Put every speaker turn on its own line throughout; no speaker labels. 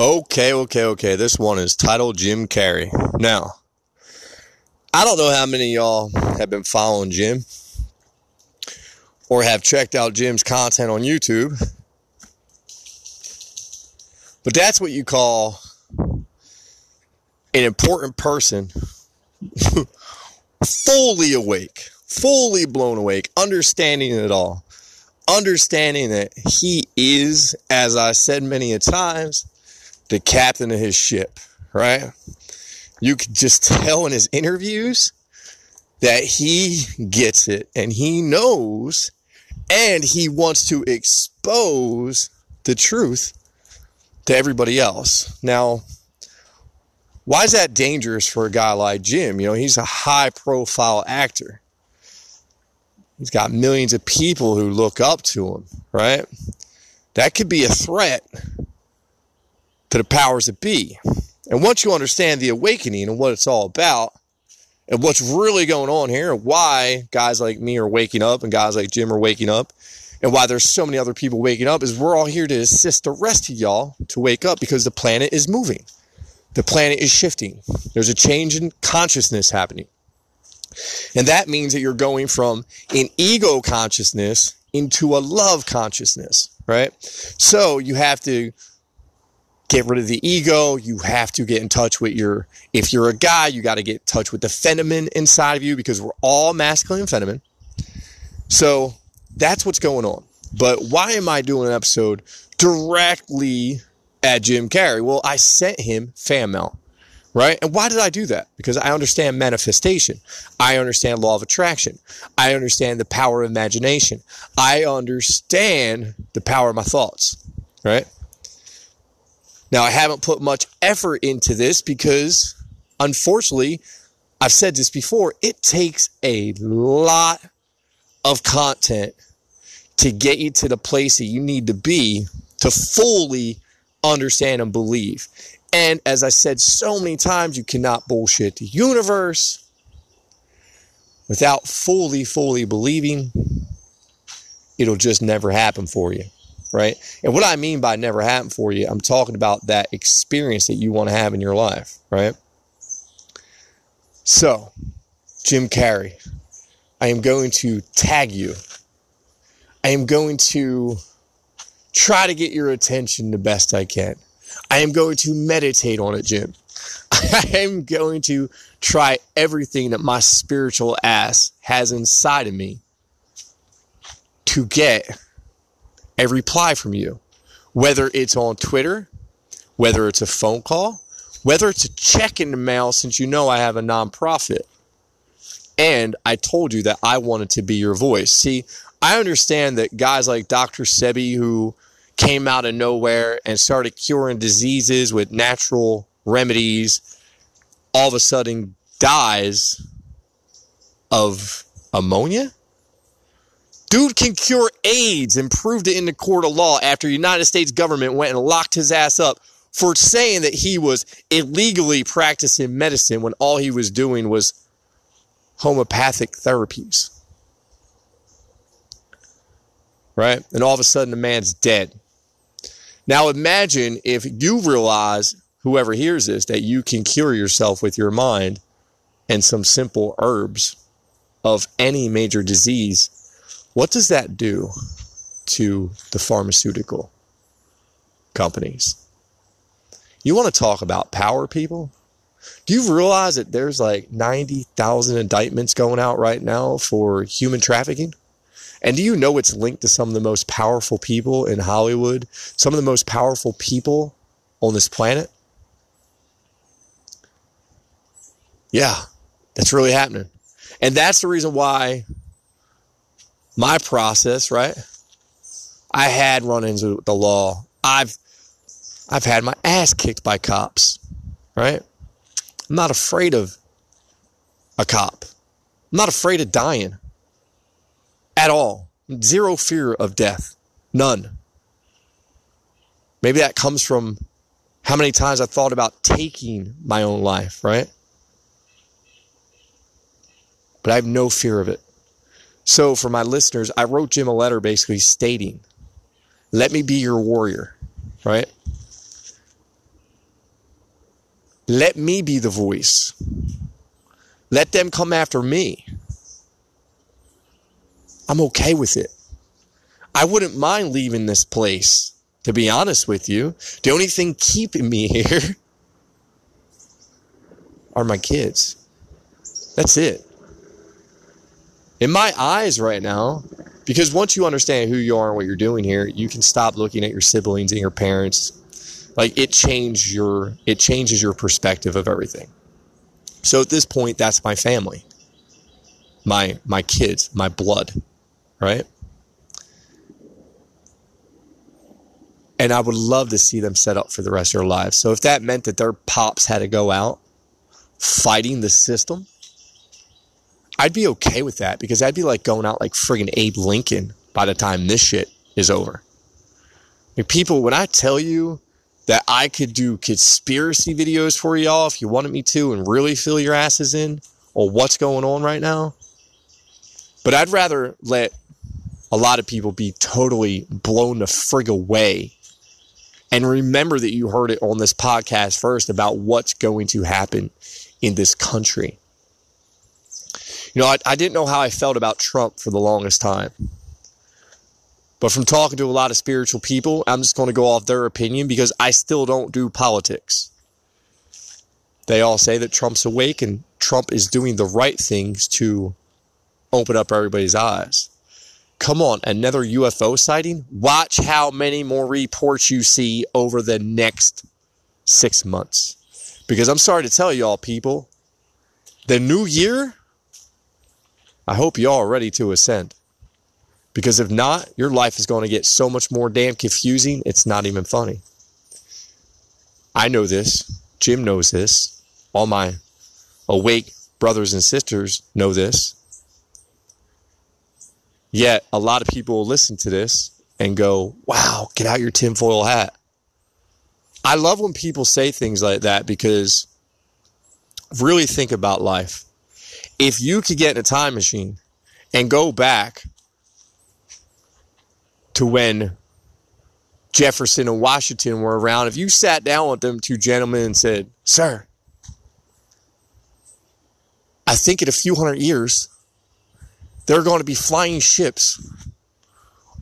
Okay, okay, okay. This one is titled Jim Carrey. Now, I don't know how many y'all have been following Jim or have checked out Jim's content on YouTube, but that's what you call an important person fully awake, fully blown awake, understanding it all, understanding that he is, as I said many a times, the captain of his ship, right? You could just tell in his interviews that he gets it and he knows and he wants to expose the truth to everybody else. Now, why is that dangerous for a guy like Jim? You know, he's a high profile actor. He's got millions of people who look up to him, right? That could be a threat to the powers that be. And once you understand the awakening and what it's all about, and what's really going on here, and why guys like me are waking up and guys like Jim are waking up, and why there's so many other people waking up, is we're all here to assist the rest of y'all to wake up because the planet is moving. The planet is shifting. There's a change in consciousness happening. And that means that you're going from an ego consciousness into a love consciousness, right? So you have to get rid of the ego. You have to get in touch with your, if you're a guy, you got to get in touch with the feminine inside of you because we're all masculine and feminine. So that's what's going on. But why am I doing an episode directly at Jim Carrey? Well, I sent him fan mail, right? And why did I do that? Because I understand manifestation. I understand law of attraction. I understand the power of imagination. I understand the power of my thoughts, right? Now, I haven't put much effort into this because, unfortunately, I've said this before, it takes a lot of content to get you to the place that you need to be to fully understand and believe. And as I said so many times, you cannot bullshit the universe without fully, fully believing. It'll just never happen for you right? And what I mean by never happened for you, I'm talking about that experience that you want to have in your life, right? So, Jim Carrey, I am going to tag you. I am going to try to get your attention the best I can. I am going to meditate on it, Jim. I am going to try everything that my spiritual ass has inside of me to get a reply from you, whether it's on Twitter, whether it's a phone call, whether it's a check in the mail, since you know I have a nonprofit. And I told you that I wanted to be your voice. See, I understand that guys like Dr. Sebi, who came out of nowhere and started curing diseases with natural remedies, all of a sudden dies of ammonia? Dude can cure AIDS and proved it in the court of law after the United States government went and locked his ass up for saying that he was illegally practicing medicine when all he was doing was homeopathic therapies. Right? And all of a sudden the man's dead. Now imagine if you realize, whoever hears this, that you can cure yourself with your mind and some simple herbs of any major disease what does that do to the pharmaceutical companies? You want to talk about power, people? Do you realize that there's like 90,000 indictments going out right now for human trafficking? And do you know it's linked to some of the most powerful people in Hollywood, some of the most powerful people on this planet? Yeah, that's really happening. And that's the reason why my process, right? I had run into the law. I've I've had my ass kicked by cops, right? I'm not afraid of a cop. I'm not afraid of dying at all. Zero fear of death. None. Maybe that comes from how many times I thought about taking my own life, right? But I have no fear of it. So, for my listeners, I wrote Jim a letter basically stating, let me be your warrior, right? Let me be the voice. Let them come after me. I'm okay with it. I wouldn't mind leaving this place, to be honest with you. The only thing keeping me here are my kids. That's it. In my eyes right now, because once you understand who you are and what you're doing here, you can stop looking at your siblings and your parents. Like it changes your it changes your perspective of everything. So at this point, that's my family. My my kids, my blood, right? And I would love to see them set up for the rest of their lives. So if that meant that their pops had to go out fighting the system, I'd be okay with that because I'd be like going out like friggin' Abe Lincoln by the time this shit is over. People, when I tell you that I could do conspiracy videos for y'all if you wanted me to and really fill your asses in on what's going on right now, but I'd rather let a lot of people be totally blown the frig away and remember that you heard it on this podcast first about what's going to happen in this country. You know, I, I didn't know how I felt about Trump for the longest time. But from talking to a lot of spiritual people, I'm just going to go off their opinion because I still don't do politics. They all say that Trump's awake and Trump is doing the right things to open up everybody's eyes. Come on, another UFO sighting? Watch how many more reports you see over the next six months. Because I'm sorry to tell y'all, people, the new year, I hope y'all are ready to ascend. Because if not, your life is going to get so much more damn confusing, it's not even funny. I know this. Jim knows this. All my awake brothers and sisters know this. Yet a lot of people will listen to this and go, wow, get out your tinfoil hat. I love when people say things like that because really think about life. If you could get in a time machine and go back to when Jefferson and Washington were around, if you sat down with them two gentlemen and said, Sir, I think in a few hundred years, there are going to be flying ships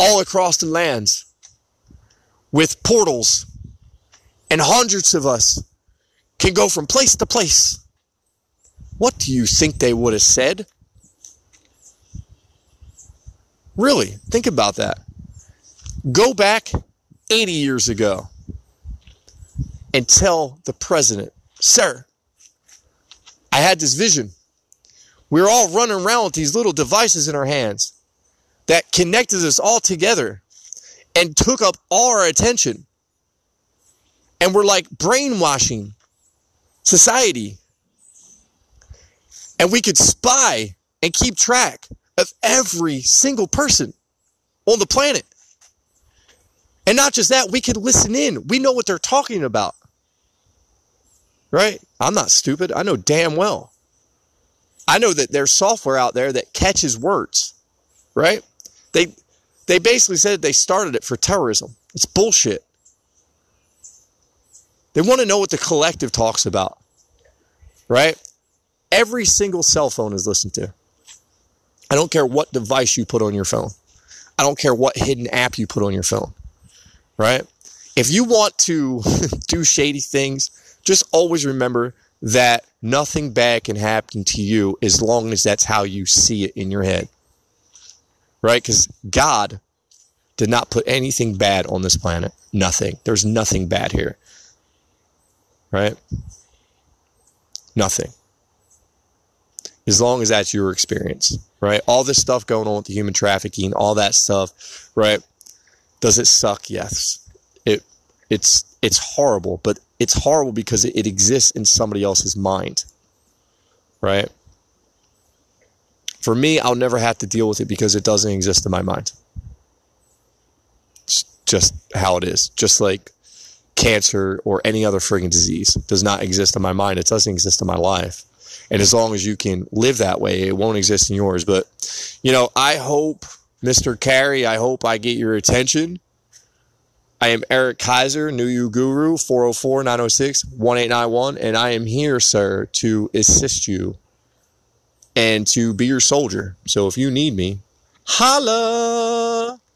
all across the lands with portals, and hundreds of us can go from place to place. What do you think they would have said? Really, think about that. Go back 80 years ago and tell the president, Sir, I had this vision. We were all running around with these little devices in our hands that connected us all together and took up all our attention. And we're like brainwashing society. And we could spy and keep track of every single person on the planet. And not just that, we could listen in. We know what they're talking about. Right? I'm not stupid. I know damn well. I know that there's software out there that catches words, right? They they basically said they started it for terrorism. It's bullshit. They want to know what the collective talks about, right? Every single cell phone is listened to. I don't care what device you put on your phone. I don't care what hidden app you put on your phone, right? If you want to do shady things, just always remember that nothing bad can happen to you as long as that's how you see it in your head. Right? Because God did not put anything bad on this planet. Nothing. There's nothing bad here. Right? Nothing. As long as that's your experience. Right? All this stuff going on with the human trafficking, all that stuff, right? Does it suck? Yes. It it's it's horrible, but it's horrible because it, exists in somebody else's mind. Right? For me, I'll never have to deal with it because it doesn't exist in my mind. It's just how it is. Just like cancer or any other frigging disease does not exist in my mind. It doesn't exist in my life. And as long as you can live that way, it won't exist in yours. But, you know, I hope, Mr. Carrey, I hope I get your attention I am Eric Kaiser, New You Guru, 404 906 1891, and I am here, sir, to assist you and to be your soldier. So if you need me, holla!